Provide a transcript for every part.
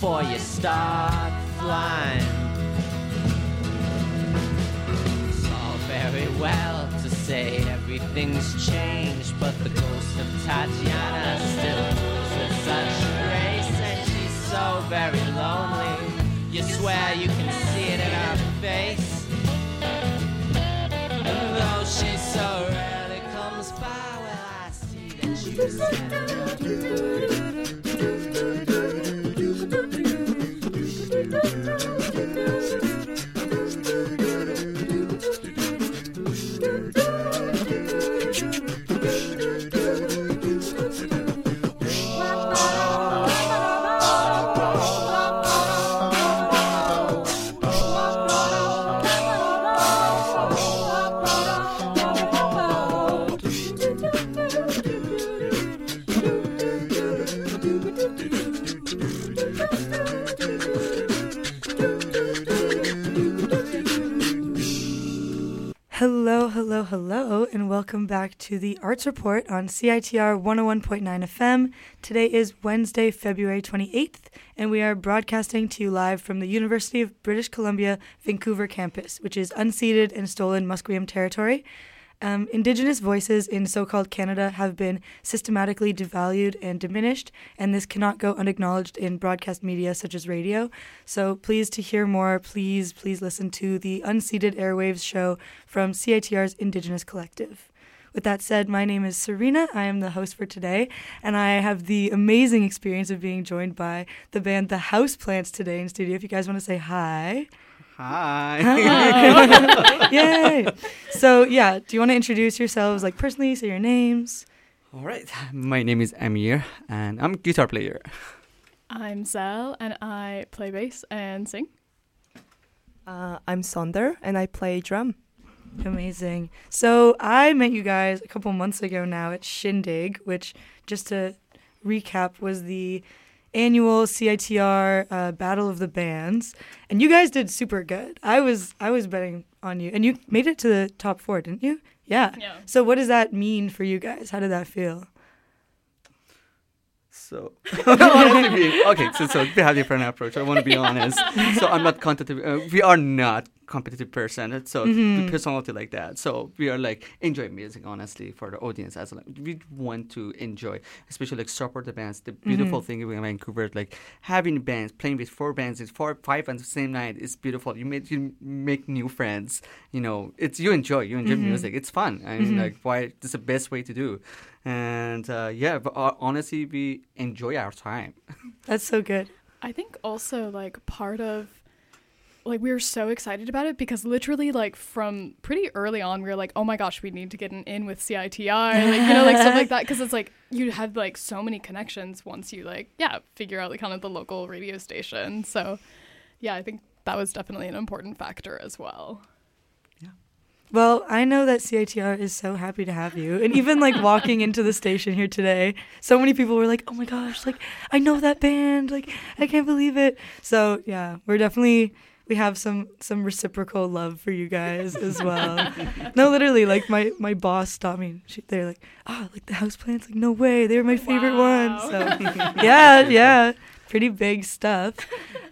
before you start flying? It's all very well to say everything's changed, but the ghost of Tatiana still with such grace, and she's so very lonely. You swear you can see it in her face. And though she so rarely comes by, well, I see that she's. Hello, hello, and welcome back to the Arts Report on CITR 101.9 FM. Today is Wednesday, February 28th, and we are broadcasting to you live from the University of British Columbia, Vancouver campus, which is unceded and stolen Musqueam territory. Um, indigenous voices in so called Canada have been systematically devalued and diminished, and this cannot go unacknowledged in broadcast media such as radio. So, please, to hear more, please, please listen to the Unceded Airwaves show from CITR's Indigenous Collective. With that said, my name is Serena. I am the host for today, and I have the amazing experience of being joined by the band The Hausplants today in studio. If you guys want to say hi. Hi. Yay! So, yeah, do you want to introduce yourselves, like personally, say your names? All right. My name is Amir, and I'm a guitar player. I'm Zel, and I play bass and sing. Uh, I'm Sondor and I play drum. Amazing. So I met you guys a couple months ago now at Shindig, which, just to recap, was the annual CITR uh, Battle of the Bands, and you guys did super good. I was I was betting on you, and you made it to the top four, didn't you? Yeah. Yeah. So what does that mean for you guys? How did that feel? So, honestly, okay, so, so we have different approach. I want to be honest. So I'm not competitive. Uh, we are not competitive person. So the personality like that. So we are like enjoy music honestly for the audience as well. We want to enjoy, especially like support the bands. The beautiful thing in Vancouver, like having bands playing with four bands, it's four five on the same night. It's beautiful. You make you make new friends. You know, it's you enjoy. You enjoy music. It's fun. I mean, like why? It's the best way to do. And uh, yeah, but uh, honestly, we enjoy our time. That's so good. I think also like part of like we were so excited about it because literally like from pretty early on we were like oh my gosh we need to get an in with CITR like you know like stuff like that because it's like you have like so many connections once you like yeah figure out like kind of the local radio station so yeah I think that was definitely an important factor as well Yeah. Well, I know that CITR is so happy to have you. And even like walking into the station here today, so many people were like, oh my gosh, like, I know that band. Like, I can't believe it. So, yeah, we're definitely. We have some some reciprocal love for you guys as well. no, literally, like my my boss stopped me. She, they're like, "Oh, like the Hausplants? Like, no way, they're my favorite ones." So, yeah, yeah, pretty big stuff.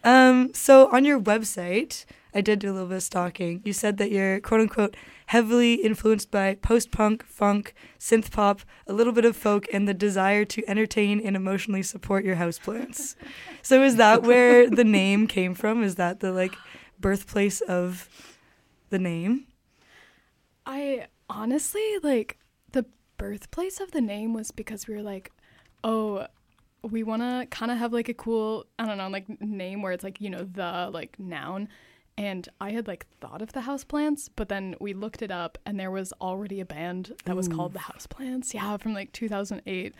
Um, so on your website, I did do a little bit of stalking. You said that you're quote unquote heavily influenced by post punk, funk, synth pop, a little bit of folk, and the desire to entertain and emotionally support your houseplants. so is that where the name came from? Is that the like birthplace of the name? I honestly like the birthplace of the name was because we were like, oh, we want to kind of have like a cool, I don't know, like name where it's like, you know, the like noun. And I had like thought of the Houseplants, but then we looked it up and there was already a band that was called the Houseplants. Yeah, from like 2008.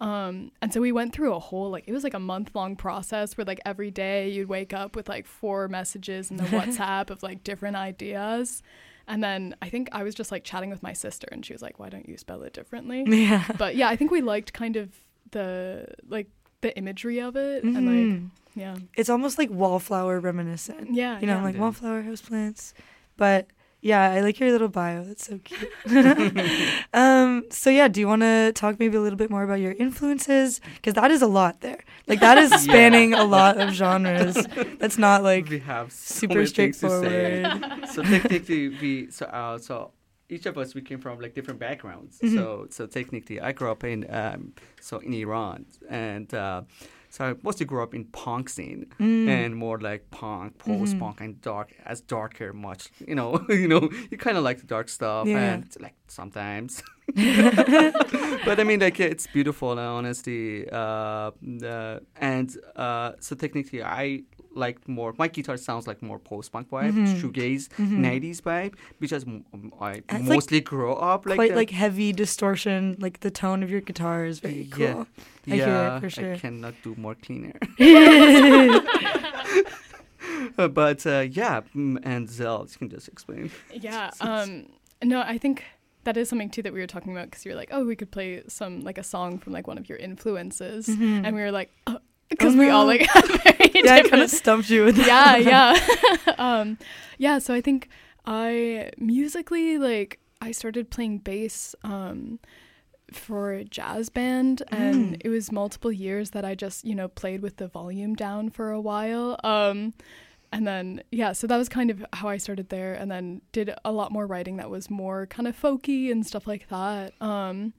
Um, and so we went through a whole like it was like a month long process where like every day you'd wake up with like four messages in the WhatsApp of like different ideas. And then I think I was just like chatting with my sister and she was like, Why don't you spell it differently? Yeah. but yeah, I think we liked kind of the like the imagery of it and like Mhm. Yeah. It's almost like wallflower reminiscent. Yeah. You know, yeah. like Yeah. wallflower houseplants. But yeah, I like your little bio. That's so cute. um, so yeah, do you want to talk maybe a little bit more about your influences? Because that is a lot there. Like that is Yeah. spanning a lot of genres. That's not like we have so super many things to say. straightforward. so technically we so uh, so each of us we came from like different backgrounds Mhm. so so technically i grew up in um so in iran and uh so I mostly grew up in punk scene Mm. and more like punk, post punk, and dark as darker much. You know, you know, you kind of like the dark stuff, Yeah. and like sometimes. but I mean, like it's beautiful, honestly. Uh, the, and uh, so technically, I like more. My guitar sounds like more post punk vibe, Mhm. shoegaze, Mhm. '90s vibe, because m- I And it's like mostly grew up like Quite that. like heavy distortion. Like the tone of your guitar is very cool. Yeah. I hear it yeah, for sure. I cannot do more cleaner. Uh, but uh, yeah, mm, and Zel, you can just explain. Yeah. Um. No, I think that is something too that we were talking about because you were like, oh, we could play some like a song from like one of your influences, Mhm. and we were like, because Oh, we all like have very yeah, I kind of stumped you with that. yeah, yeah, um, yeah. So I think I musically like I started playing bass. Um, for a jazz band and Mm. it was multiple years that I just, you know, played with the volume down for a while. Um and then yeah, so that was kind of how I started there and then did a lot more writing that was more kind of folky and stuff like that. Um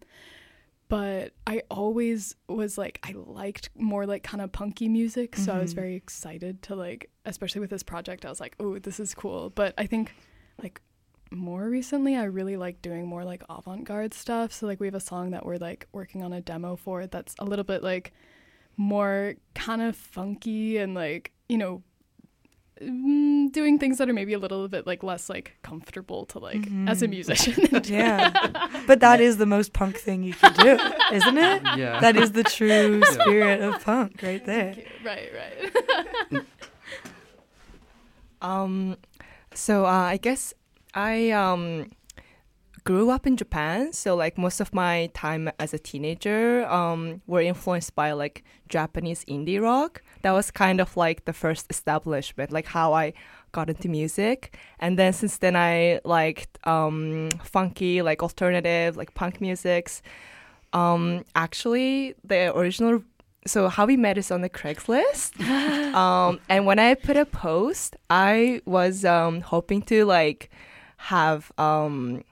but I always was like I liked more like kind of punky music, so I was Mhm. very excited to like especially with this project I was like, "Oh, this is cool." But I think like more recently I really like doing more like avant-garde stuff. So like we have a song that we're like working on a demo for that's a little bit like more kind of funky and like, you know, doing things that are maybe a little bit like less like comfortable to like as a Mhm. musician. Yeah. But that is the most punk thing you can do, isn't it? Yeah. That is the true spirit of punk right there. right, right. Um, so uh, I guess I um grew up in Japan, so like most of my time as a teenager um were influenced by like Japanese indie rock. That was kind of like the first establishment, like how I got into music. And then since then I liked um funky, like alternative, like punk musics. Um actually the original so how we met is on the Craigslist. um, and when I put a post, I was um, hoping to like have um,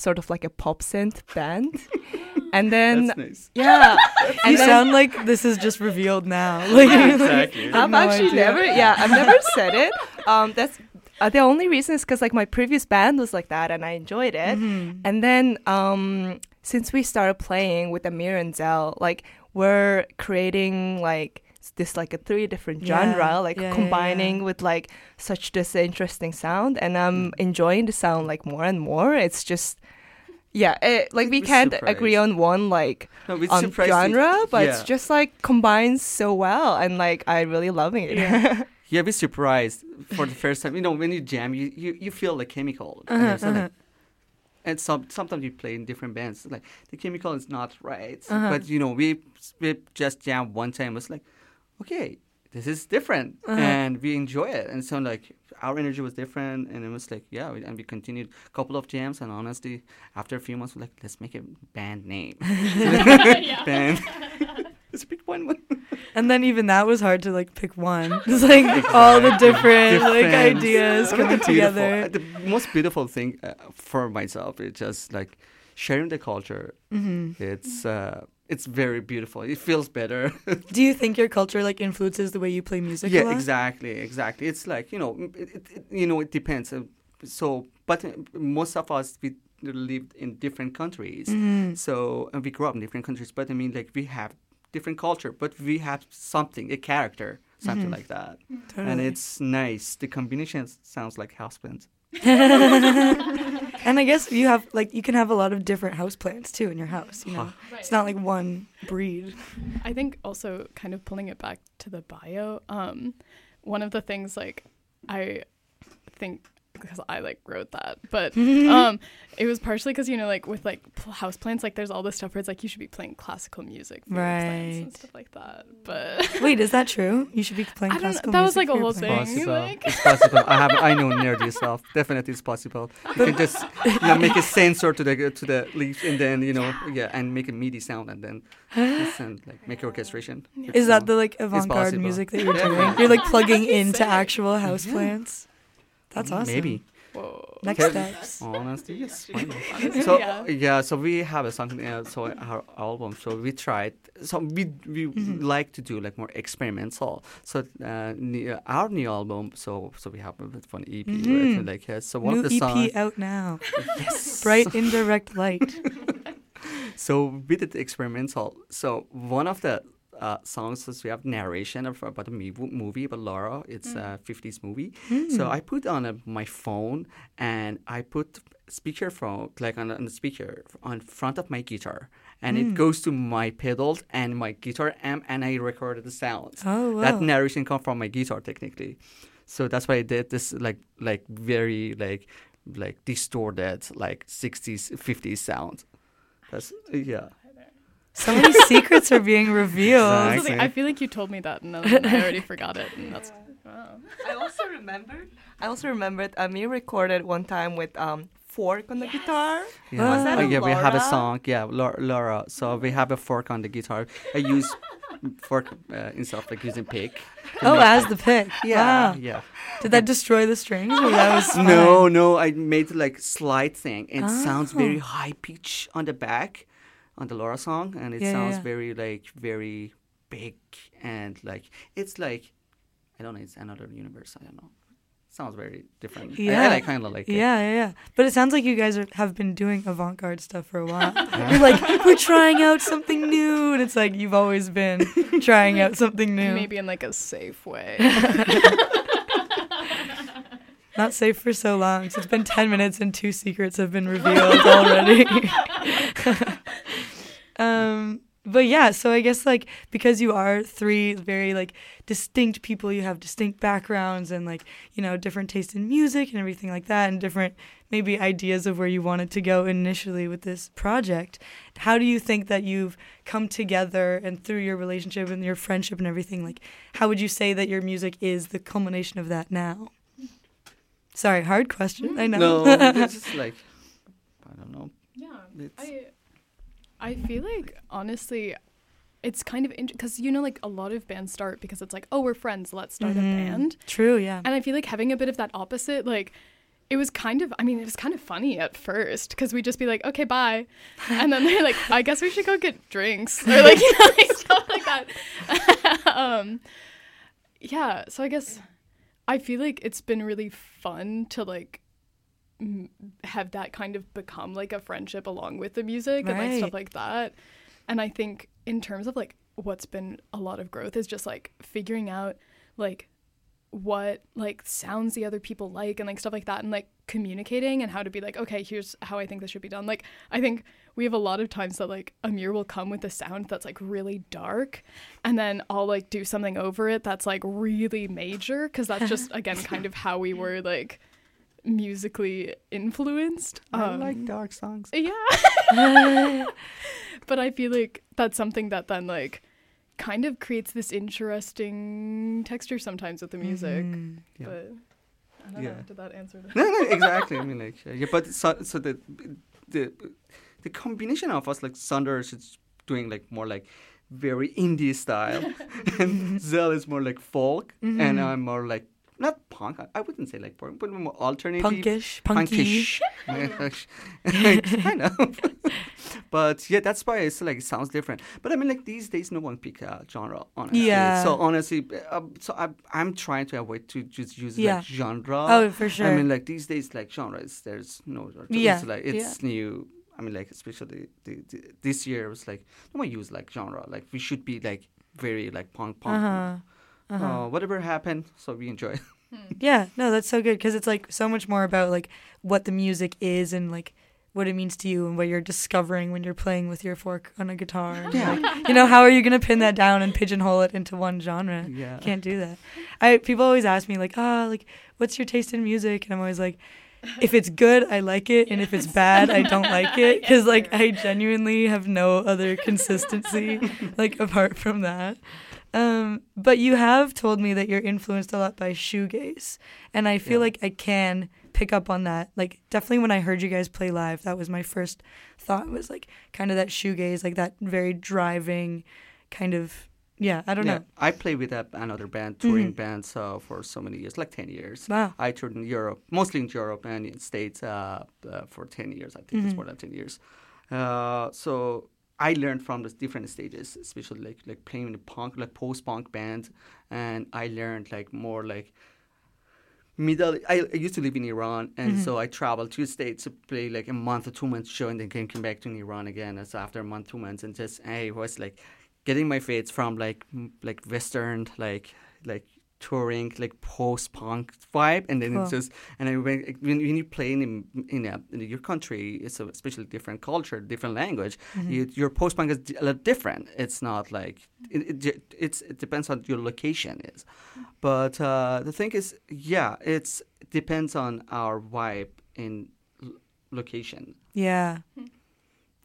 sort of like a pop synth band, and then That's nice. yeah, You then- sound like this is just revealed now. Like, Exactly. I have I've no actually idea. never, yeah, I've never said it. Um, that's uh, the only reason is because like my previous band was like that, and I enjoyed it. Mhm. And then um, since we started playing with Amir and Zel, like we're creating like s- this like a three different Yeah, genre, like yeah, yeah, combining yeah. with like such this interesting sound, and I'm enjoying the sound like more and more. It's just. Yeah, it, like we We're can't agree on one like No, on genre, but it's just like combines so well, and like I really loving it. Yeah. Yeah, be surprised for the first time. You know, when you jam, you, you, you feel the chemical. And Uh-huh, it's uh-huh. and some sometimes you play in different bands. Like the chemical is not right, Uh-huh. but you know we we just jam one time. It's like, okay, this is different, Uh-huh. and we enjoy it. And so like our energy was different, and it was like yeah, we, and we continued a couple of jams. And honestly, after a few months, we're like, let's make a band name. band. it's a big one. And then even that was hard to like pick one. It's like all the different, like ideas coming mean, the together. The most beautiful thing uh, for myself is just like sharing the culture. hmm It's uh, it's very beautiful. It feels better. Do you think your culture like influences the way you play music? yeah, exactly, exactly. It's like you know, it, it, you know, it depends. So, but uh, most of us we lived in different countries. Mhm. So and we grew up in different countries. But I mean, like we have different culture, but we have something, a character, something Mhm. like that, Totally. and it's nice. The combination sounds like houseplants. and I guess you have like you can have a lot of different house plants too in your house. You know, it's not like one breed. I think also kind of pulling it back to the bio, um, one of the things like I think because I like wrote that, but um, it was partially because you know like with like pl- house plants, like there's all this stuff where it's like you should be playing classical music, for your plants and Right. stuff like that. But Wait, is that true? You should be playing I don't know, classical that was, like, a for whole plants. thing. possible. like- It's possible. I have. I know nerdy stuff. Definitely, it's possible. You can just you know, make a sensor to the to the leaf, and then you know, yeah, and make a MIDI sound, and then listen, like make your orchestration. with Is that the like avant-garde music that you're Yeah. doing? You're like plugging into sick. actual house Yeah. plants. That's awesome. Maybe. whoa. Next Okay. steps. Honestly, yes. Honestly, so yeah. yeah. so we have a song, uh, so our album. So we tried. So we we Mhm. like to do like more experimental. So uh, ne- uh, our new album. So so we have a bit of an EP. Mhm. Right? Like so one New of the EP out now. yes. Bright indirect light. So we did experimental. So one of the uh, songs is we have narration of, about a movie, movie about Laura. It's a 50s movie. So Hmm. I put on a, my phone and I put speaker phone like on, on the speaker on front of my guitar, and Mm. it goes to my pedals and my guitar amp, and I recorded the sounds. Oh wow. That narration come from my guitar technically. So that's why I did this like like very like like distorted like 60s 50s sound. That's yeah. So many secrets are being revealed. Exactly. I feel like you told me that, and I already forgot it. And that's wow. I also remembered. I also remembered Amir recorded one time with um fork on the guitar. Yeah. Was that oh, a yeah, we have a song. Yeah, Laura. Laura. So we have a fork on the guitar. I use fork uh, instead of like using pick. Oh, as the pick. yeah, Wow. yeah. Did that destroy the strings? Or that was? No, no, I made like slide thing. It sounds very Oh. high pitch on the back, on the Laura song, and it Yeah, sounds yeah. very like very big and like it's like I don't know. It's another universe. I don't know. sounds very different. I- I, Yeah. like kind of like it. Yeah, yeah, yeah. But it sounds like you guys are, have been doing avant-garde stuff for a while. Uh-huh. You're like, we're trying out something new, and it's like you've always been trying out something new. Maybe in like a safe way. Not safe for so long. So it's been ten minutes and two secrets have been revealed already. um, but yeah, so I guess like because you are three very like distinct people, you have distinct backgrounds and like you know different taste in music and everything like that, and different maybe ideas of where you wanted to go initially with this project. How do you think that you've come together and through your relationship and your friendship and everything? Like, how would you say that your music is the culmination of that now? Sorry, hard question. I know. No, it's just like I don't know. Yeah. It's, I I feel like honestly it's kind of because you know like a lot of bands start because it's like oh we're friends let's start a Mhm. band True, yeah. and I feel like having a bit of that opposite like it was kind of I mean it was kind of funny at first because we'd just be like okay bye and then they're like I guess we should go get drinks or like you know like stuff like that um yeah so I guess I feel like it's been really fun to like m- have that kind of become like a friendship along with the music and like stuff like that. And I think in terms of like what's been a lot of growth is just like figuring out like what like sounds the other people like and like stuff like that and like communicating and how to be like okay here's how i think this should be done like i think we have a lot of times that like amir will come with a sound that's like really dark and then i'll like do something over it that's like really major because that's just again kind of how we were like musically influenced I Um, like dark songs. yeah but i feel like that's something that then like kind of creates this interesting texture sometimes with the music Mhm. Yeah. but I don't Yeah. know. Did that answer the no, no, exactly. I mean, like, yeah, but so, so the the the combination of us, like, Sondor is doing like more like very indie style, and Zel is more like folk, and Mhm. I'm more like not punk. I, wouldn't say like punk, but more alternative, Punkish, punky. punkish, kind of. but yeah, that's why it's like it sounds different. But I mean, like these days, no one pick a genre. Honestly, Yeah. So honestly, uh, so I, I'm trying to avoid to just use Yeah. like genre. Oh, for sure. I mean, like these days, like genres, there's no. It's Yeah, like it's new. I mean, like especially the, the, this year was like no one use like genre. Like we should be like very like punk punk. Uh-huh. Uh-huh. Uh, whatever happened, so we enjoy. Yeah, no, that's so good because it's like so much more about like what the music is and like what it means to you and what you're discovering when you're playing with your fork on a guitar. Yeah. like, you know, how are you gonna pin that down and pigeonhole it into one genre? yeah. Can't do that. I people always ask me like, ah, like what's your taste in music? And I'm always like, if it's good, I like it, and if it's bad, I don't like it. Because like I genuinely have no other consistency like apart from that. Um, but you have told me that you're influenced a lot by shoegaze, and I feel Yeah. like I can pick up on that. Like definitely when I heard you guys play live, that was my first thought was like kind of that shoegaze, like that very driving kind of yeah. I don't yeah. know. I play with a, another band, touring Mhm. band, so for so many years, like ten years. Wow. I toured in Europe, mostly in Europe and in States uh, uh, for 10 years. I think it's Mhm. more than 10 years. Uh, so I learned from the different stages, especially like like playing in a punk, like post-punk band, and I learned like more like middle. I, I used to live in Iran, and Mhm. so I traveled to the States to play like a month or two months show, and then came, came back to Iran again. And so after a month, two months, and just I was like getting my fades from like like Western like like touring like post punk vibe, and then it's just and I, when, when when you play in in, a, in your country, it's a especially different culture, different language. Mm-hmm. You, your post punk is a lot different. It's not like it, it, it's it depends on your location is, but uh, the thing is, yeah, it's depends on our vibe in location. Yeah.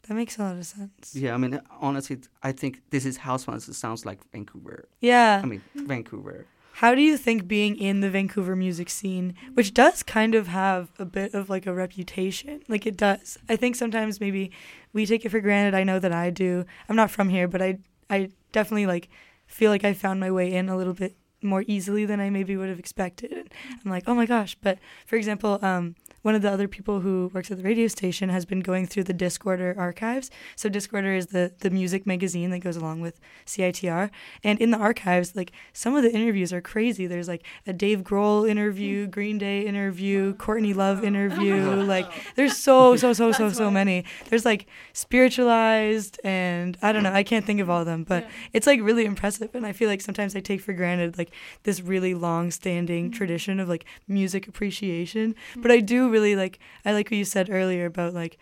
That makes a lot of sense. Yeah, I mean, honestly, I think this is house once. It sounds like Vancouver. Yeah. I mean, Vancouver. How do you think being in the Vancouver music scene, which does kind of have a bit of like a reputation, like it does. I think sometimes maybe we take it for granted. I know that I do. I'm not from here, but I I definitely like feel like I found my way in a little bit more easily than I maybe would have expected. I'm like, "Oh my gosh." But for example, um one of the other people who works at the radio station has been going through the Discorder archives. So Discorder is the the music magazine that goes along with CITR, and in the archives, like some of the interviews are crazy. There's like a Dave Grohl interview, hmm. Green Day interview, Courtney Love oh. interview. Like there's so so so so so many. There's like spiritualized and I don't know. I can't think of all of them, but Yeah. it's like really impressive. And I feel like sometimes I take for granted like this really long standing hmm. tradition of like music appreciation. Hmm. But I do really like I like what you said earlier about like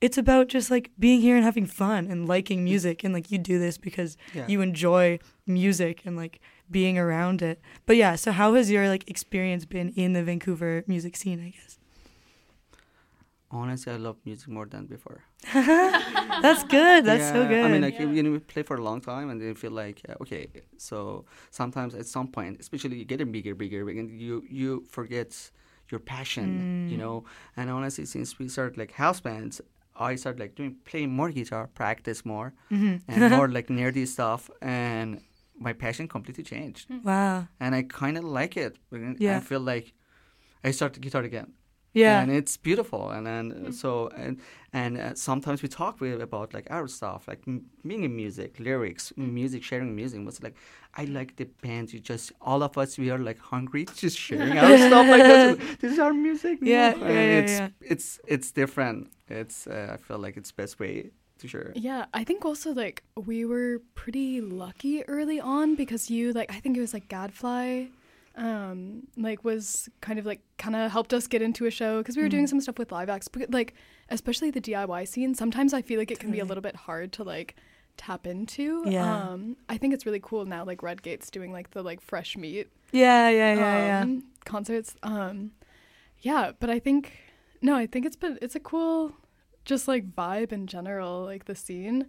it's about just like being here and having fun and liking music and like you do this because Yeah. you enjoy music and like being around it. But yeah, so how has your like experience been in the Vancouver music scene, I guess? Honestly, I love music more than before. That's good. That's so good. I mean, like Yeah. you know, we play for a long time, and then you feel like uh, okay. So sometimes at some point, especially you getting bigger, bigger, and you you forget your passion, you Mm. know. And honestly, since we started like house bands, I started like doing playing more guitar, practice more, Mhm. and more like nerdy stuff, and my passion completely changed, wow. and I kind of like it. Yeah. I feel like I started guitar again Yeah. and it's beautiful. And then uh, so and and uh, sometimes we talk with about like our stuff like m- being in music lyrics music sharing music. Was like i like the band you just all of us we are like hungry just sharing our stuff like this, this is our music Yeah, yeah, yeah, it's yeah. it's it's different. It's uh, i feel like it's best way to share Yeah, I think also like we were pretty lucky early on because you like I think it was like Gadfly um like was kind of like kind of helped us get into a show because we were doing Mhm. some stuff with live acts but like especially the DIY scene sometimes I feel like it can be a little bit hard to like tap into Yeah. um I think it's really cool now like Redgate's doing like the like fresh meat Yeah, yeah, yeah, yeah. um, concerts. Um, yeah, but I think no, I think it's been it's a cool, just like vibe in general, like the scene.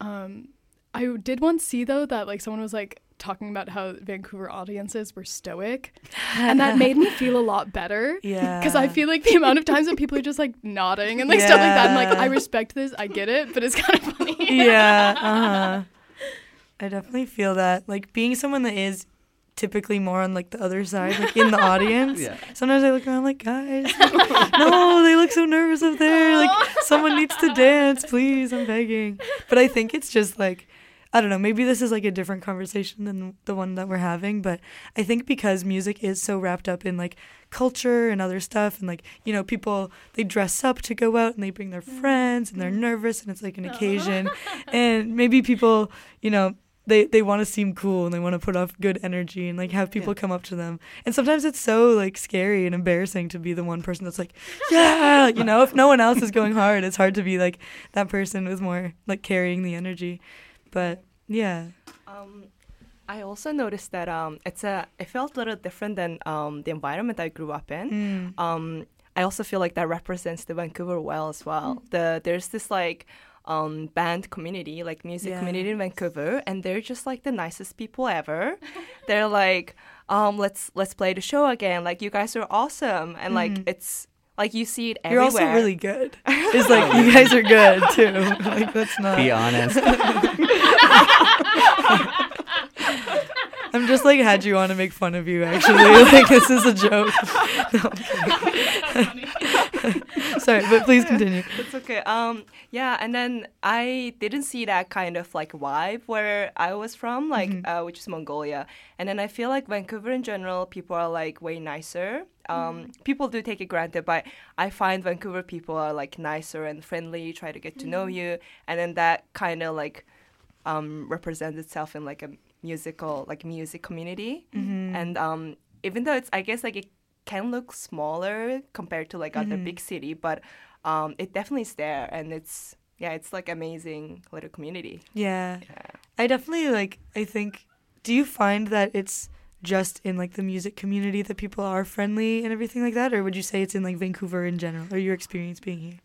Um, I did once see though that like someone was like talking about how Vancouver audiences were stoic, and that made me feel a lot better. Yeah. Because I feel like the amount of times when people are just like nodding and like stuff like that, I'm like I respect this, I get it, but it's kind of funny. yeah, uh-huh. I definitely feel that. Like being someone that is typically more on like the other side, like in the audience. yeah Sometimes I look around like, guys, no, they look so nervous up there. Like someone needs to dance, please. I'm begging. But I think it's just like I don't know, maybe this is like a different conversation than the one that we're having, but I think because music is so wrapped up in like culture and other stuff and like, you know, people they dress up to go out and they bring their mm-hmm. friends and they're mm-hmm. nervous and it's like an uh-huh. occasion and maybe people, you know, they they want to seem cool and they want to put off good energy and like have people Yeah. come up to them. And sometimes it's so like scary and embarrassing to be the one person that's like, yeah, you know, if no one else is going hard, it's hard to be like that person with more like carrying the energy. But yeah. Um, I also noticed that um, it's a. It felt a little different than um, the environment I grew up in. Mm. Um, I also feel like that represents the Vancouver well as well. The there's this like um, band community, like music community in Vancouver, and they're just like the nicest people ever. they're like, um, let's let's play the show again. Like you guys are awesome, and like Mhm. it's like you see it everywhere. You're everywhere. also really good. It's like you guys are good too. Like that's not. Be honest. I'm just like had you on to make fun of you. Actually, like this is a joke. No, Sorry, but please continue. It's okay. Um, yeah, and then I didn't see that kind of like vibe where I was from, like Mm-hmm. uh, which is Mongolia. And then I feel like Vancouver in general, people are like way nicer. Um, Mm-hmm. people do take it granted, but I find Vancouver people are like nicer and friendly, try to get to know Mm-hmm. you, and then that kind of like um, represents itself in like a musical, like music community. Mm-hmm. And um, even though it's, I guess like it can look smaller compared to like other Mhm. big city, but um, it definitely is there, and it's yeah, it's like amazing little community. Yeah. Yeah. I definitely like I think do you find that it's just in like the music community that people are friendly and everything like that or would you say it's in like Vancouver in general or your experience being here?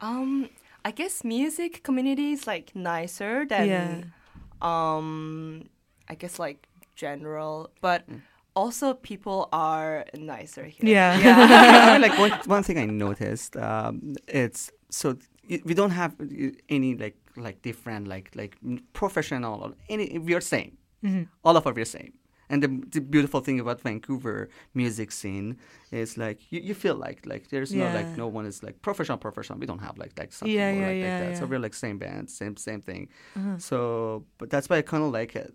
Um, I guess music community is like nicer than Yeah. um, I guess like general, but also people are nicer here. Yeah. I mean, like one one thing I noticed, um, it's so we don't have uh, any like like different like like professional or any we are same. Mhm. All of us are same. And the, the beautiful thing about Vancouver music scene is like you, you feel like like there's no like no one is like professional professional. We don't have like like something Yeah, more yeah, like, yeah, like that. So we're like same band, same same thing. Uh-huh. So but that's why I kind of like it.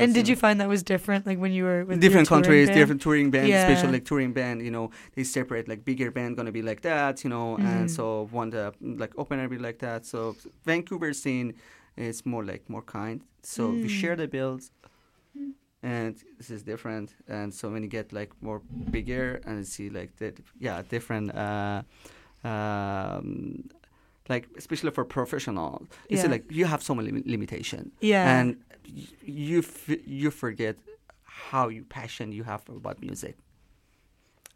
And did you find that was different like when you were with different countries, band? different touring band, Yeah. especially like touring band, you know, they separate like bigger band gonna be like that, you know, Mhm. and so one the like opener be like that. So Vancouver scene is more like more kind. So we Mm. share the bills, and this is different. And so when you get like more bigger and see like that, yeah, different. uh um like especially for professional you see like you have so many lim- limitation Yeah. and y- you f- you forget how you passion you have about music.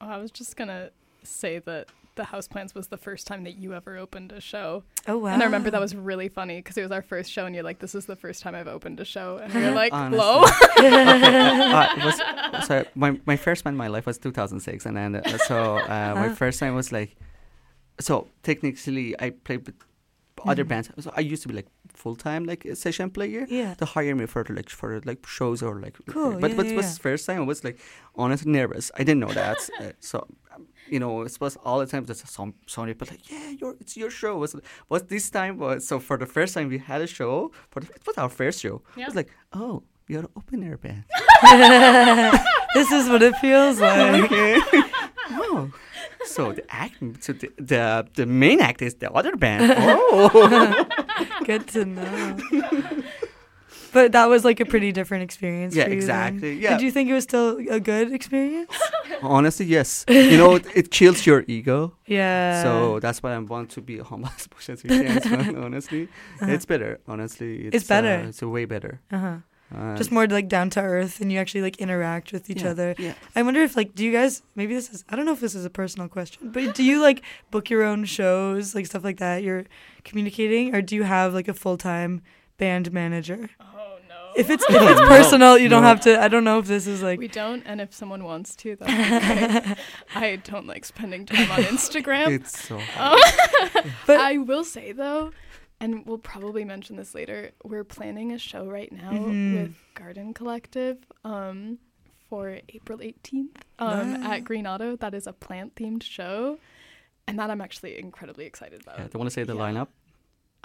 Oh, I was just gonna say that the house Hausplants was the first time that you ever opened a show, oh wow. and I remember that was really funny because it was our first show, and you're like, "This is the first time I've opened a show," and we were like, Honestly. "Hello." uh, it was, so my my first band in my life was 2006, and then uh, so uh, my Huh? first time was like, so technically I played with other Mhm. bands. So I used to be like full time like a session player. Yeah. To hire me for like for like shows or like Cool, but yeah, but yeah, was yeah. first time I was like honestly nervous. I didn't know that. uh, so um, you know it was all the time that some some people like yeah your it's your show was was this time was so for the first time we had a show for the, it was our first show. It Yeah. was like oh you're an open air band. this is what it feels like. okay. oh. So the act, so the, the the main act is the other band. Oh, Good to know. But that was like a pretty different experience. Yeah, you then. exactly, yeah. Did you think it was still a good experience? honestly, yes. You know, it, it kills your ego. Yeah. so that's why I want to be humble as much as we can. honestly, Uh-huh. it's better. Honestly, It's better. Uh, it's a way better. uh-huh. Uh, just more like down to earth, and you actually like interact with each yeah, other. Yeah. I wonder if like, do you guys? Maybe this is. I don't know if this is a personal question, but do you like book your own shows, like stuff like that? You're communicating, or do you have like a full time band manager? oh no. If it's if it's personal, you don't have to. I don't know if this is like. we don't, and if someone wants to, that'd. I don't like spending time on Instagram. It's so. But I will say though, and we'll probably mention this later. We're planning a show right now Mhm. with Garden Collective um, for April 18th um, Ah. at Green Auto. That is a plant themed show, and that I'm actually incredibly excited about. Yeah, do you want to say the Yeah. lineup?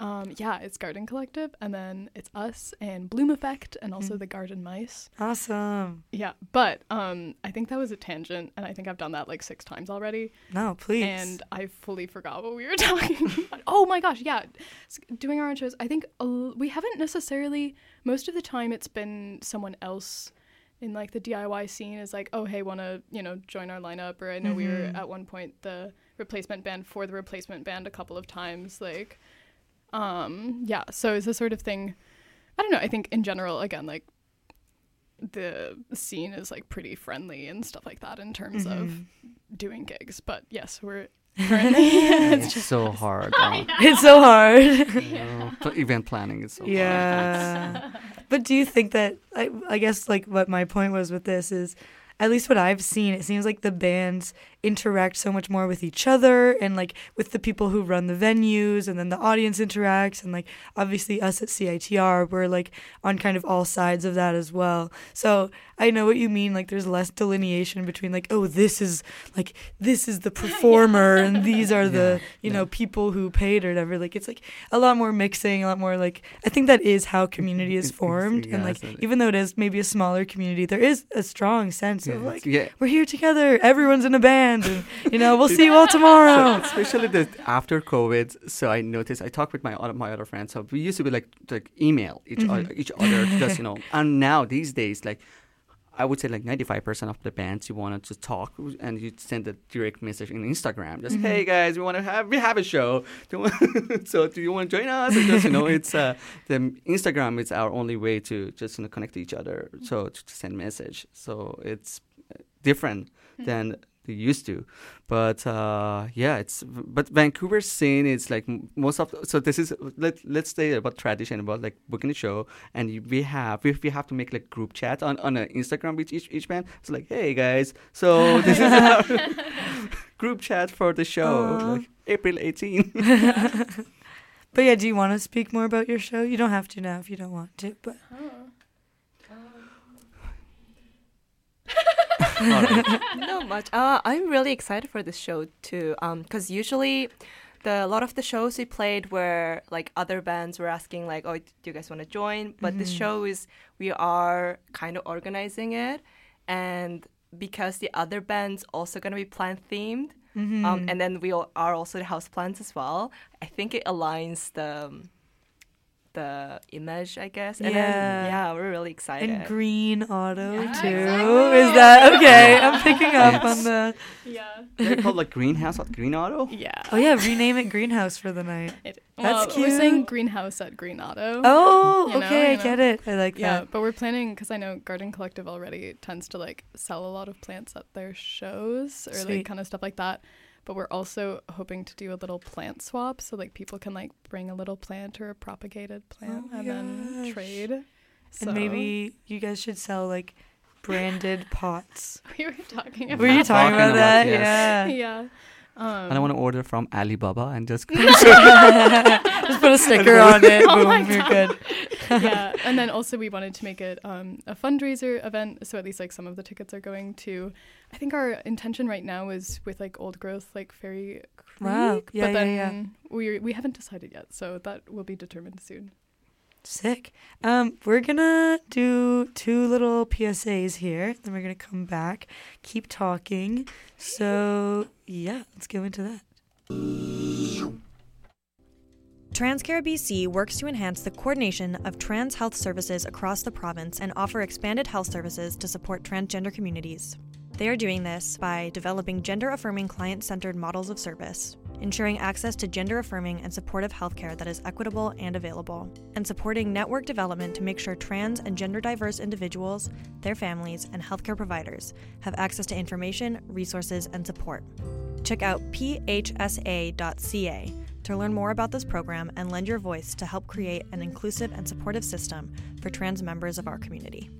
Um, yeah, it's Garden Collective, and then it's us and Bloom Effect, and also Mm. the Garden Mice. Awesome. Yeah, but um, I think that was a tangent, and I think I've done that like six times already, No, please. and I fully forgot what we were talking about. Oh my gosh, yeah, doing our own shows. I think l- we haven't necessarily. Most of the time, it's been someone else in like the DIY scene is like, oh hey, want to you know join our lineup? Or I know we were Mhm. at one point the replacement band for the replacement band a couple of times, like. Um, yeah, so it's the sort of thing. I don't know. I think in general, again, like the scene is like pretty friendly and stuff like that in terms of Mhm. doing gigs. But yes, we're currently It's, it's so hard. uh, it's so hard. you know, but event planning is so hard. yeah. but do you think that I, I guess like what my point was with this is at least what I've seen, it seems like the bands interact so much more with each other and like with the people who run the venues and then the audience interacts and like obviously us at CITR we're like on kind of all sides of that as well. So I know what you mean like there's less delineation between like oh this is like this is the performer and these are the you yeah. know people who paid or whatever like it's like a lot more mixing a lot more like I think that is how community is It's- it's- formed yeah, and like so- even though it is maybe a smaller community there is a strong sense Yeah, of like yeah. we're here together everyone's in a band and you know we'll see you all tomorrow especially the after COVID. So I noticed I talked with my other my other friends. So we used to be like like email each Mhm. other, each other just you know. And now these days, like I would say like ninety five percent of the bands you wanted to talk and you send a direct message in Instagram. Just Mhm. hey guys, we want to have we have a show. Do want- so do you want to join us? And just you know, it's uh, the Instagram is our only way to just you know, connect to each other. So to, to send message. So it's different than they used to. But uh yeah it's but vancouver scene is like most of so this is let let's say about tradition about like booking a show and you, we have we, we have to make like group chat on on an instagram with each each band it's like hey guys so this is our group chat for the show Aw. like april 18 but yeah do you want to speak more about your show? You don't have to now if you don't want to but Not much. Uh, I'm really excited for this show too. Um, because usually, the a lot of the shows we played were like other bands were asking like, "Oh, do you guys want to join?" But this Mhm. show is we are kind of organizing it, and because the other bands also gonna be plant themed, Mhm. um, and then we all are also the house plants as well. I think it aligns the um, the image, I guess. And Yeah. then, yeah, we're really excited. and green auto Yeah, too exactly. is that okay i'm picking up on It's- the yeah, they're called like greenhouse or green auto yeah. oh yeah rename it greenhouse for the night It, That's well, We're saying greenhouse at Green Auto. oh You know, okay you i get know. it i like Yeah, that but we're planning because I know Garden Collective already tends to like sell a lot of plants at their shows or Sweet. like kind of stuff like that. But we're also hoping to do a little plant swap so like people can like bring a little plant or a propagated plant Oh my and then gosh. trade. So and maybe you guys should sell like branded pots we were talking about were you talking Talking about about, that yes. yeah yeah. Um, and i want to order from alibaba and just just put a sticker on it Oh boom my you're good yeah, and then also we wanted to make it um, a fundraiser event, so at least like some of the tickets are going to. I think our intention right now is with like Old Growth, like Fairy Creek, Wow. Yeah, but yeah, then yeah. we we haven't decided yet, so that will be determined soon. Sick. Um, we're gonna do two little PSAs here, then we're gonna come back, keep talking. So yeah, let's go into that. Transcare BC works to enhance the coordination of trans health services across the province and offer expanded health services to support transgender communities. They are doing this by developing gender affirming client centered models of service, ensuring access to gender affirming and supportive healthcare that is equitable and available, and supporting network development to make sure trans and gender diverse individuals, their families, and healthcare providers have access to information, resources, and support. Check out phsa.ca to learn more about this program and lend your voice to help create an inclusive and supportive system for trans members of our community.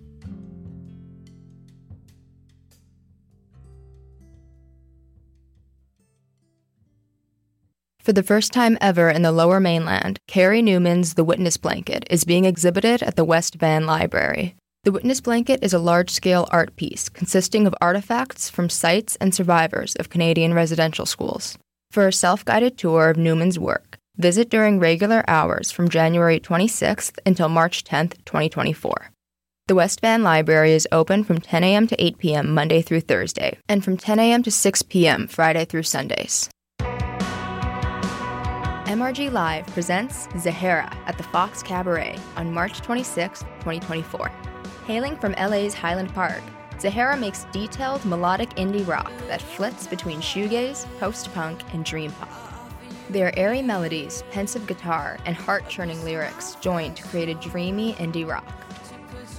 For the first time ever in the Lower Mainland, Carey Newman's The Witness Blanket is being exhibited at the West Van Library. The Witness Blanket is a large scale art piece consisting of artifacts from sites and survivors of Canadian residential schools. For a self guided tour of Newman's work, Visit during regular hours from January 26th until March 10th, 2024. The West Van Library is open from 10 a.m. to 8 p.m. Monday through Thursday, and from 10 a.m. to 6 p.m. Friday through Sundays. MRG Live presents Zahara at the Fox Cabaret on March 26, 2024. Hailing from LA's Highland Park, Zahara makes detailed melodic indie rock that flits between shoegaze, post punk, and dream pop. Their airy melodies, pensive guitar, and heart churning lyrics join to create a dreamy indie rock.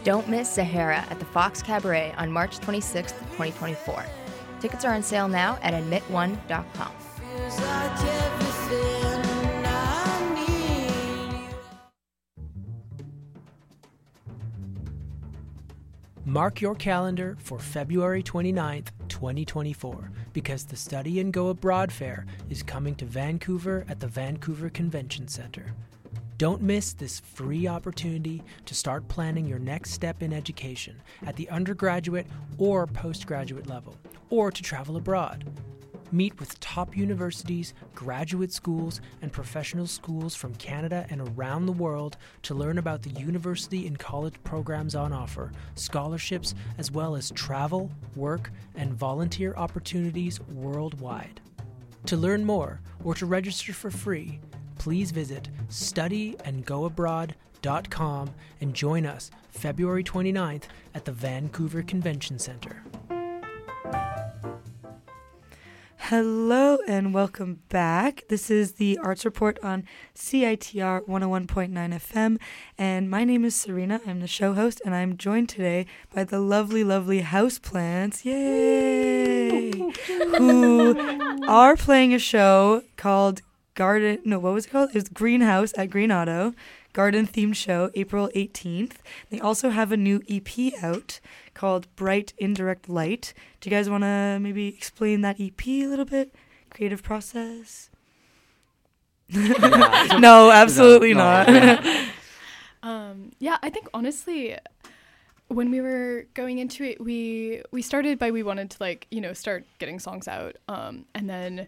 Don't miss Zahara at the Fox Cabaret on March 26, 2024. Tickets are on sale now at admit1.com. Mark your calendar for February 29th, 2024, because the Study and Go Abroad Fair is coming to Vancouver at the Vancouver Convention Center. Don't miss this free opportunity to start planning your next step in education at the undergraduate or postgraduate level, or to travel abroad. Meet with top universities, graduate schools, and professional schools from Canada and around the world to learn about the university and college programs on offer, scholarships, as well as travel, work, and volunteer opportunities worldwide. To learn more or to register for free, please visit studyandgoabroad.com and join us February 29th at the Vancouver Convention Center. Hello and welcome back. This is the Arts Report on CITR 101.9 FM, and my name is Serena. I'm the show host, and I'm joined today by the lovely, lovely Hausplants, yay, who are playing a show called Garden. No, what was it called? It was Greenhouse at Green Auto, garden themed show, April 18th. They also have a new EP out called Bright Indirect Light. Do you guys want to maybe explain that EP a little bit? Creative process? Yeah. no, absolutely No, not. yeah. Um, yeah, I think honestly, when we were going into it, we we started by we wanted to like you know start getting songs out, um, and then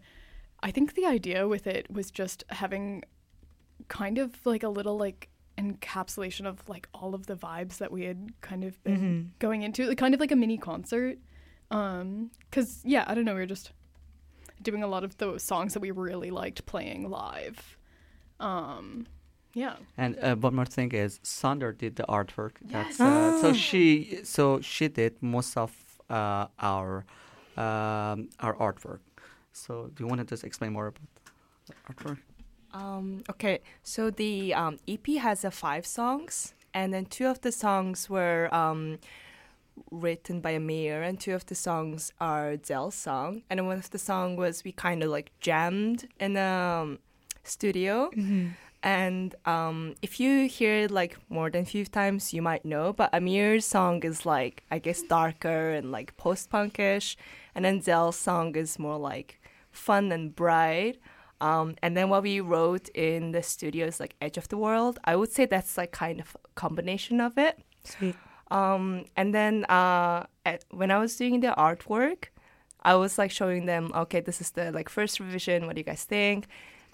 I think the idea with it was just having kind of like a little like encapsulation of like all of the vibes that we had kind of been Mhm. going into, like, kind of like a mini concert. Um, cause yeah, I don't know, we were just doing a lot of those songs that we really liked playing live. Um, yeah. And uh, one more thing is Sondor did the artwork. That's uh, so Oh. she so she did most of uh, our um, our artwork. So do you want to just explain more about the artwork? Um, okay, so the um, EP has uh, five songs, and then two of the songs were um, written by Amir, and two of the songs are Zel's song, and one of the song was we kind of like jammed in the um, studio. And um, if you hear it like more than a few times, you might know. But Amir's song is like I guess darker and like post punkish, and then Zel's song is more like fun and bright. Um, and then what we wrote in the studio is like Edge of the World. I would say that's like kind of a combination of it. Sweet. Um, and then uh, at, when I was doing the artwork, I was like showing them, okay, this is the like first revision. What do you guys think?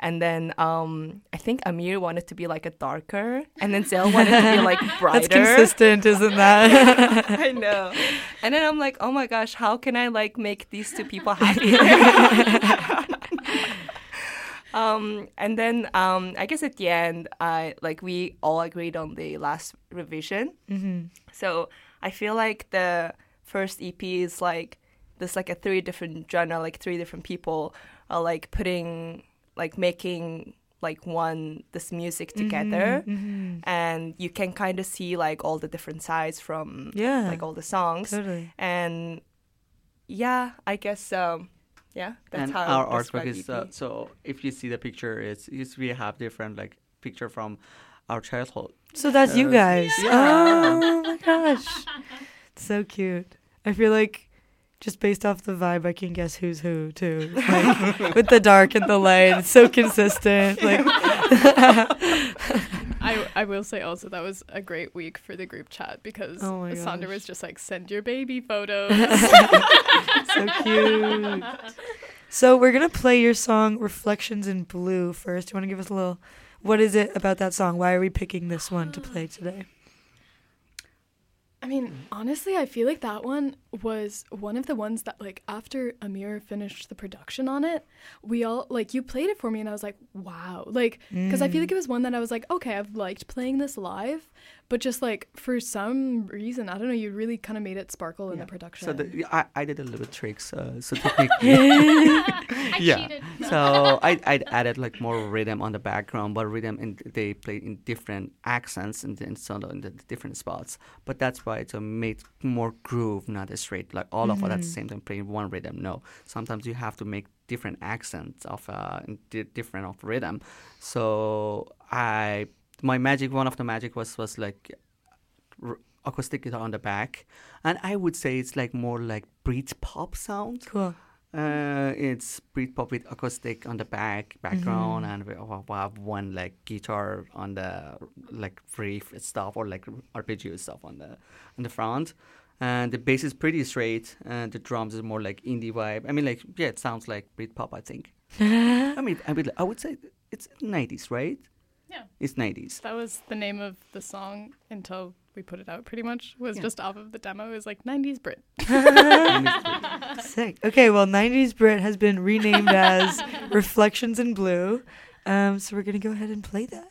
And then um, I think Amir wanted to be like a darker, and then Zel wanted to be like brighter. That's consistent, isn't that? I know. And then I'm like, oh my gosh, how can I like make these two people happy? Um, and then um, I guess at the end, I like we all agreed on the last revision. mm-hmm. So I feel like the first EP is like there's like a three different genre, like three different people are like putting like making like one this music together Mm-hmm. and you can kind of see like all the different sides from Yeah. like all the songs Totally. and yeah i guess um yeah that's and how our artwork is uh, so if you see the picture, it's, it's we have different like picture from our childhood. So that's you guys. Yeah. Oh my gosh. So cute. I feel like just based off the vibe, I can guess who's who too. Like with the dark and the light, it's so consistent. Like I, I will say also that was a great week for the group chat because Oh Sondor was just like send your baby photos. so cute. So we're gonna play your song "Reflections in Blue" first. Do you want to give us a little? What is it about that song? Why are we picking this one to play um, today? I mean, honestly, I feel like that one was one of the ones that, like, after Amir finished the production on it, we all, like, you played it for me and I was like, wow. Like, because I feel like it was one that I was like, okay, I've liked playing this live, but just, like, for some reason, I don't know, you really kind of made it sparkle in the production. So the, I, I did a little tricks. Uh, so technically, yeah. So I I added like more rhythm on the background, but rhythm and they play in different accents and then sort of in the different spots. But that's why to made more groove, not a straight like all of it at the same time playing one rhythm. No, sometimes you have to make different accents of uh di- different of rhythm. So I my magic one of the magic was was like r- acoustic guitar on the back, and I would say it's like more like Brit pop sound. Cool. Uh, it's Brit pop with acoustic on the back background, and we we have one like guitar on the like riff stuff or like arpeggio stuff on the on the front. And the bass is pretty straight, and the drums is more like indie vibe. I mean, like yeah, it sounds like Brit pop. I think. I mean, I mean, I would say it's 90s, right? Yeah. It's 90s. That was the name of the song until we put it out, pretty much, was just off of the demo. It was like 90s Brit. Sick. Okay, well, 90s Brit has been renamed as Reflections in Blue. Um, so we're going to go ahead and play that.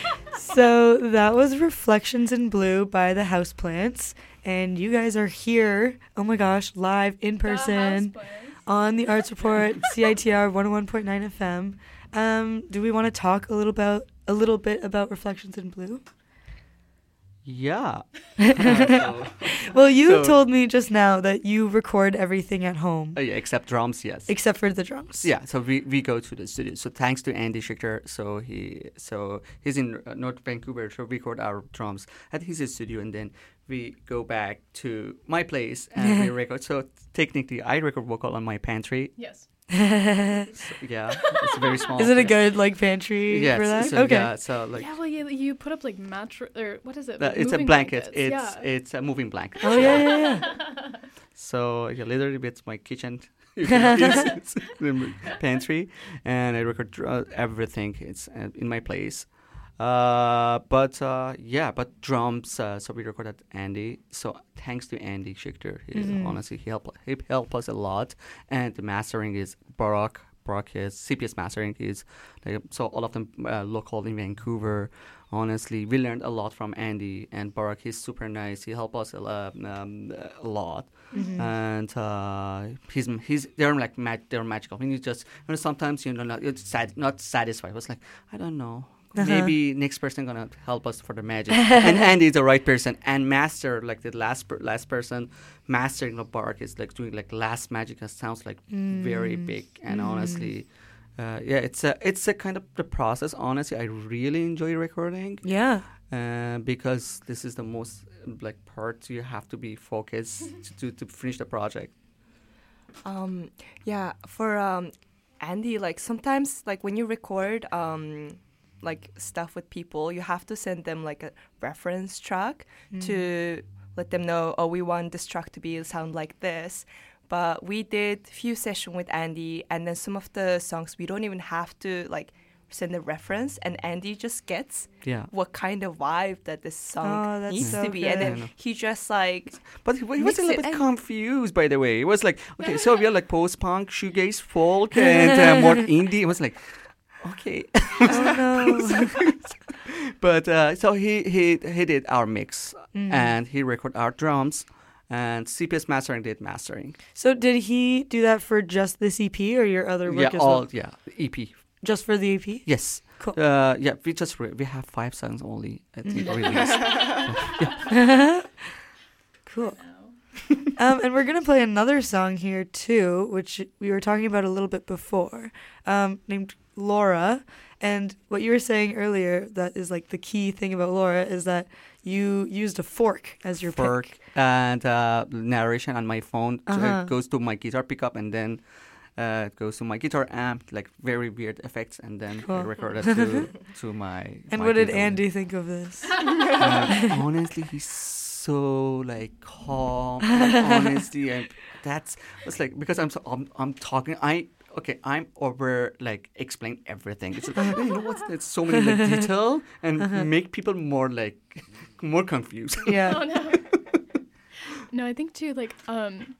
So that was Reflections in Blue by the Hausplants. And you guys are here, oh my gosh, live in person on the Arts Report, CITR 101.9 FM. Um, do we want to talk a little about a little bit about Reflections in Blue? Yeah. Well, you So- told me just now that you record everything at home uh, yeah, except drums, yes. except for the drums. Yeah, so we, we go to the studio. So thanks to Andy Schichter, so he so he's in uh, North Vancouver to record our drums at his studio, and then we go back to my place and we record. So technically, I record vocal on my pantry. Yes. So, yeah, it's a very small. Is it a good like pantry Yes, for that? so, okay. yeah, so like yeah, well, you, you put up like mattress or what is it? Like, it's a blanket. blankets. It's yeah. it's a moving blanket. Oh yeah, yeah, yeah. So yeah, literally it's my kitchen. You can use it, the pantry, and I record uh, everything. It's uh, in my place. Uh, but uh, yeah, but drums. Uh, so we recorded Andy. So thanks to Andy Schichter, he, Mhm. honestly he helped he helped us a lot. And the mastering is Barack. Barack is CPS mastering is like so all of them uh, local in Vancouver. Honestly, we learned a lot from Andy and Barack. He's super nice. He helped us a, um, a lot Mhm. and uh, he's he's they're like mag- they're magical. I mean, you just you know, sometimes you know not it's sad, not satisfied. I was like, I don't know. Uh-huh. Maybe next person gonna help us for the magic. and Andy is the right person. And master like the last per- last person mastering the bark is like doing like last magic. That sounds like very Mm. big. And Mm. honestly, uh, yeah, it's a it's a kind of the process. Honestly, I really enjoy recording Yeah. uh, because this is the most like part you have to be focused to, to finish the project. Um, yeah, for um, Andy, like sometimes, like when you record um, like stuff with people, you have to send them like a reference track to let them know, oh, we want this track to be sound like this. But we did few session with Andy, and then some of the songs we don't even have to like send a reference, and Andy just gets Yeah. what kind of vibe that this Oh, song that's needs so to be, and then Yeah, I know. he just like But he, he was a little bit confused, by the way. It was like, okay, so we are like post punk, shoegaze, folk, and uh, more indie. It was like, okay. Oh no. but uh, so he, he he did our mix Mhm. and he recorded our drums, and CPS mastering did mastering. So did he do that for just this EP or your other work yeah, as all well? yeah, EP. Just for the EP? Yes. Cool. Uh, yeah, we just re- we have five songs only at the Mhm. release. cool. um, and we're gonna play another song here too, which we were talking about a little bit before, um, named Laura. And what you were saying earlier, that is like the key thing about Laura, is that you used a fork as your Fork pick. and uh, narration on my phone Uh-huh. it goes to my guitar pickup and then uh, it goes to my guitar amp, like very weird effects, and then I record it to, to my. And my what did guitar. Andy think of this? Uh, honestly, he's so like calm. Like, honestly, and that's it's like because I'm so I'm, I'm talking. I okay. I'm over like explain everything. It's like, you know what's it's so many like detail and Uh-huh. make people more like more confused. Yeah. Oh no. no, I think too like um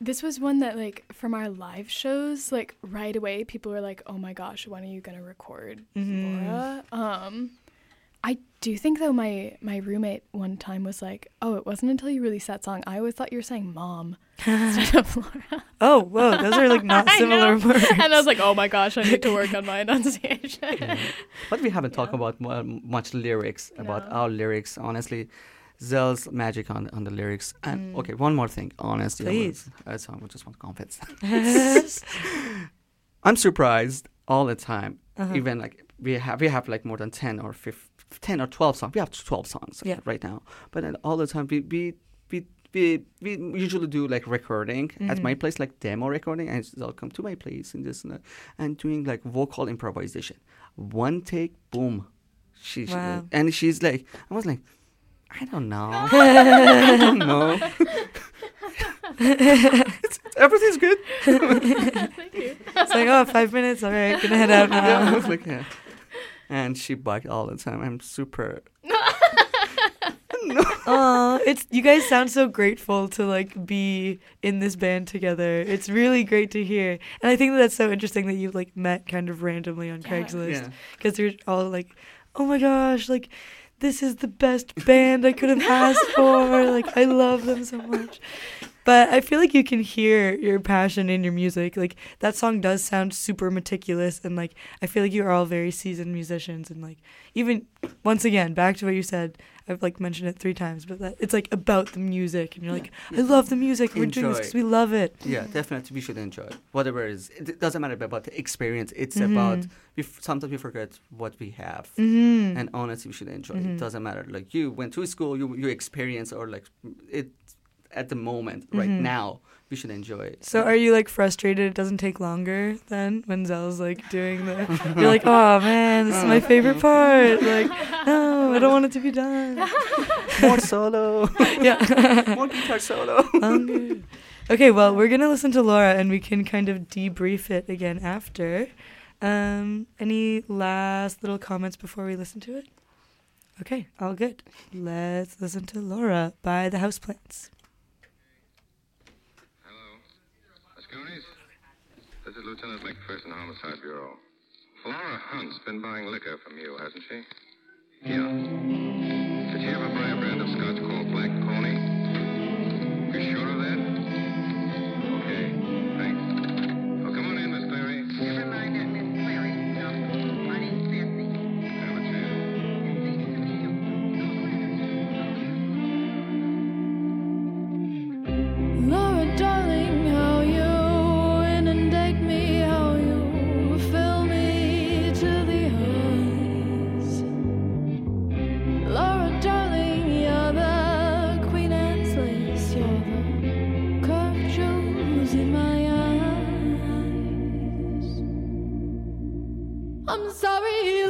this was one that like from our live shows like right away people were like, "Oh my gosh, when are you going to record Mhm. Laura?" Um I do think though my my roommate one time was like, "Oh, it wasn't until you released that song. I always thought you were saying mom instead of Laura." Oh, whoa, those are like not similar words. And I was like, "Oh my gosh, I need to work on my enunciation." Yeah. But we haven't talked about mu- much lyrics about No. our lyrics. Honestly, Zel's magic on on the lyrics. And Mm. okay, one more thing. Honestly, I Please. uh, so I just want to confess. I'm surprised all the time. Uh-huh. Even like we have we have like more than ten or 15, 10 or twelve songs. We have twelve songs Yeah. right now. But then all the time we we we. We, usually do like recording at Mhm. my place, like demo recording, and they'll come to my place and just uh, and doing like vocal improvisation. One take, boom, she, she- and she's like, I was like, I don't know, I don't know. It's- everything's good. Thank you. It's like, oh, five minutes. All right, gonna head out now. yeah, I was like, yeah. And she bugged all the time. I'm super. Aw, it's you guys sound so grateful to like be in this band together. It's really great to hear, and I think that that's so interesting that you like met kind of randomly on Craigslist Yeah. because you're all like, "Oh my gosh, like this is the best band I could have asked for. Like I love them so much." But I feel like you can hear your passion in your music. Like that song does sound super meticulous and like I feel like you are all very seasoned musicians and like even once again back to what you said. I've like mentioned it three times, but that it's like about the music and you're like, I love the music. We're doing this because we love it. Yeah, definitely we should enjoy it. whatever it is. It doesn't matter about the experience. It's Mhm. about we f- sometimes we forget what we have, Mm-hmm. and honestly, we should enjoy it. It doesn't matter. Like you went to school, you you experience or like it at the moment right Mhm. now. We should enjoy it. So are you like frustrated it doesn't take longer then when Zel's like doing the You're like, "Oh man, this is my favorite part." Like, "No, I don't want it to be done." more solo, yeah. more guitar solo. Longer. Okay, well, we're going to listen to Laura and we can kind of debrief it again after. Um any last little comments before we listen to it? Okay, all good. Let's listen to Laura by the Hausplants. Hello. Miss Goonies? This is Lieutenant McPherson, Homicide Bureau. Laura Hunt's been buying liquor from you, hasn't she? Yeah. Did she ever buy a brand of scotch called Black Pony? You sure of that? I'm sorry,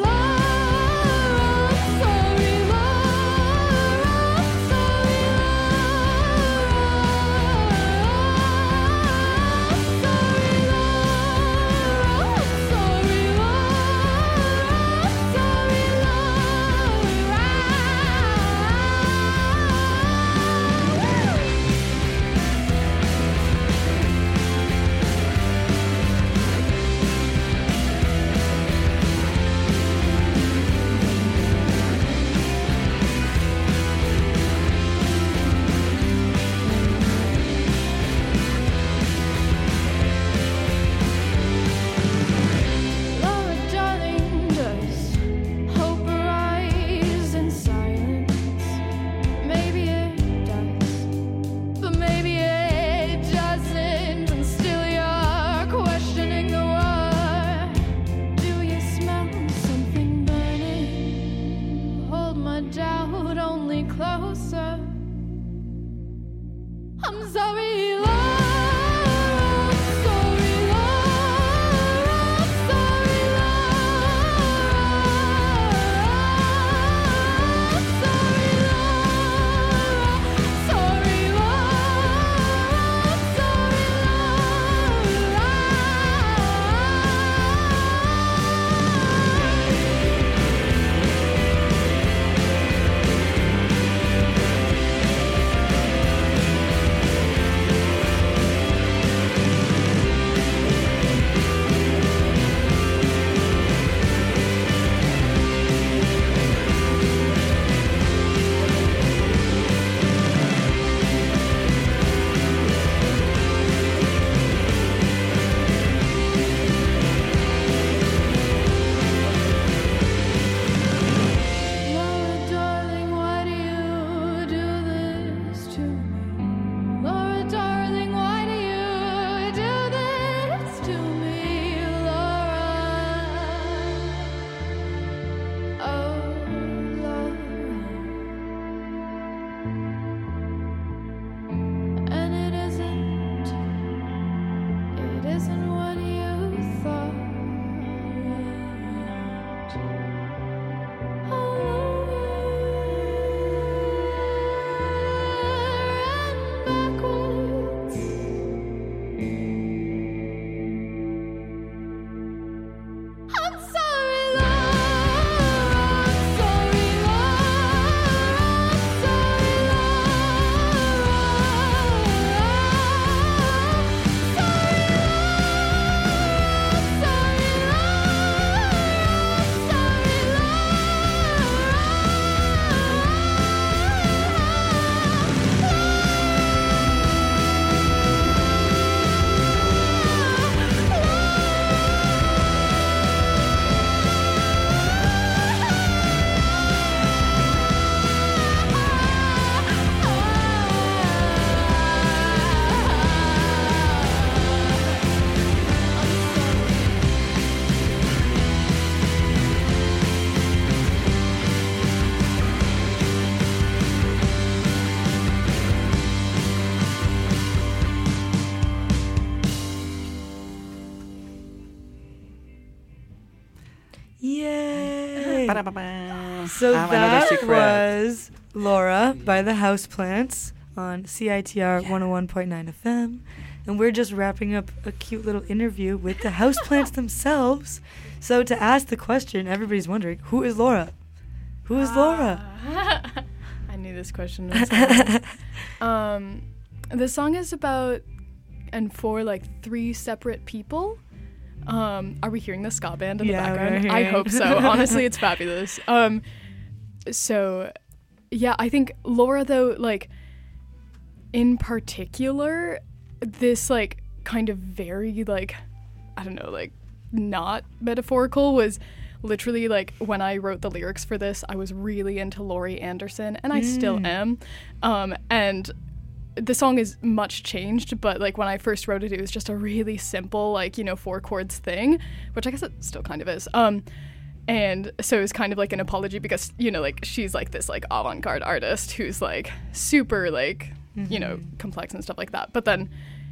So I have another that was Laura by the Hausplants on CITR 101.9 FM. And we're just wrapping up a cute little interview with the Hausplants themselves. So to ask the question, everybody's wondering, who is Laura? Who is Laura? I knew this question was coming. um, the song is about and for like three separate people. Um, are we hearing the ska band in Yeah, the background? I hope so. Honestly, it's fabulous. Um, so yeah, I think Laura though, like in particular, this like kind of very like I don't know, like not metaphorical was literally like when I wrote the lyrics for this, I was really into Laurie Anderson and I still Mm. am. Um and the song is much changed, but like when I first wrote it, it was just a really simple, like, you know, four chords thing, which I guess it still kind of is. Um and so it was kind of like an apology because, you know, like she's like this like avant-garde artist who's like super like, you know, complex and stuff like that. But then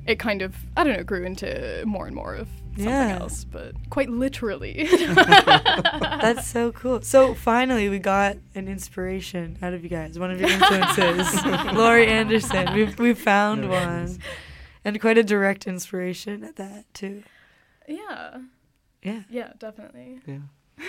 it kind of I don't know, grew into more and more of something Yeah. else, but quite literally. That's so cool. So finally, we got an inspiration out of you guys. One of your influences, Laurie Anderson. We've we found Laurie one, Anderson. and quite a direct inspiration at that too. yeah. Yeah. Yeah, definitely. Yeah.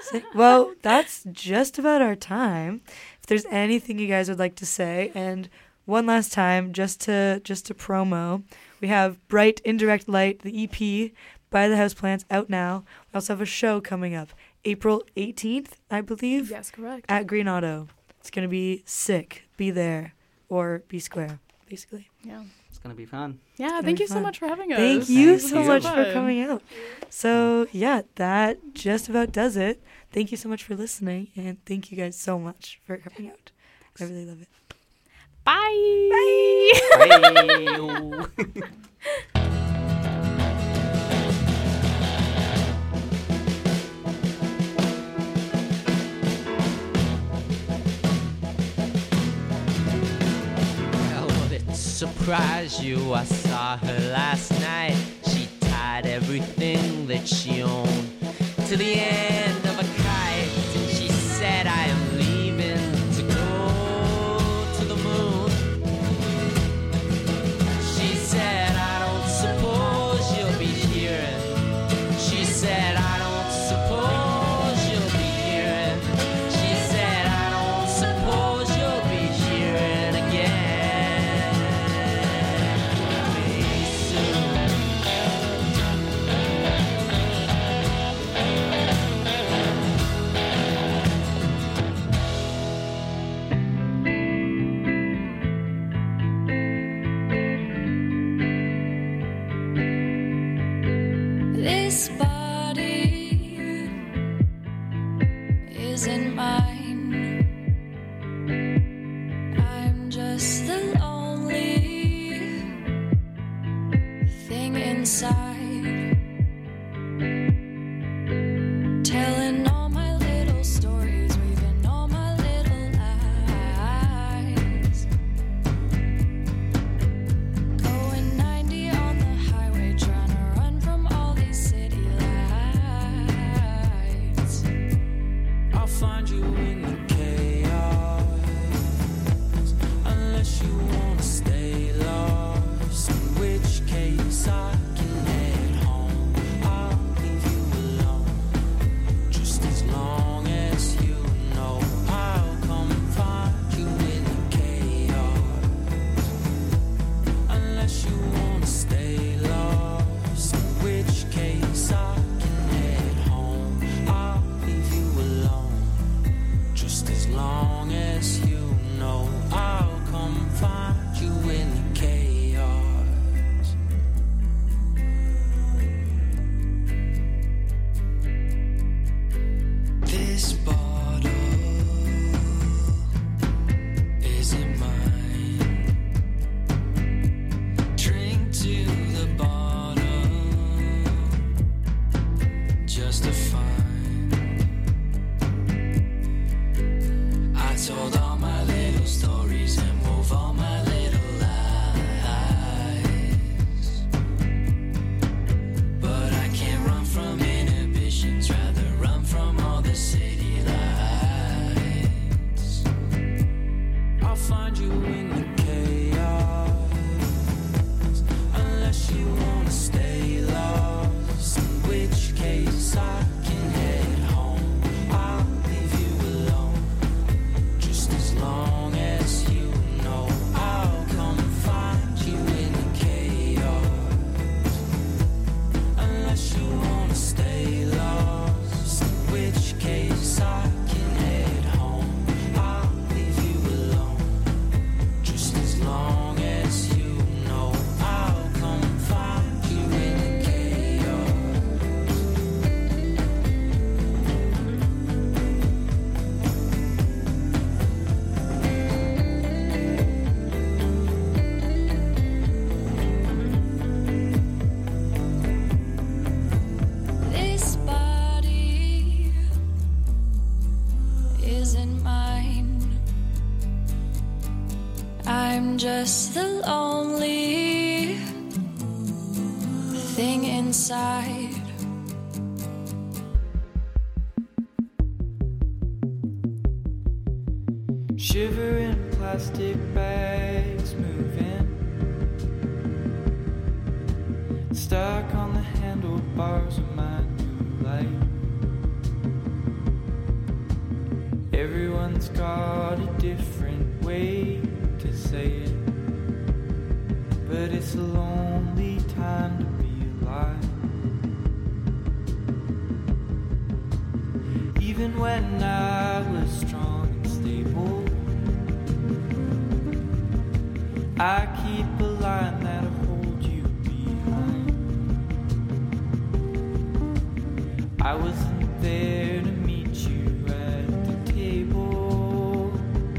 Sick. Well, that's just about our time. If there's anything you guys would like to say, and one last time, just to just to promo, we have Bright Indirect Light, the EP by the Hausplants, out now. We also have a show coming up, April 18th, I believe, Yes, correct. at Green Auto. It's gonna be sick. Be there or be square, basically. Yeah. It's gonna be fun. Yeah, thank be you so much for having us. Thank you Thank so you. much So for coming out. So, yeah, that just about does it. Thank you so much for listening, and thank you guys so much for coming out. I really love it. Bye. Bye. Well, would it surprise you? I saw her last night. She tied everything that she owned to the end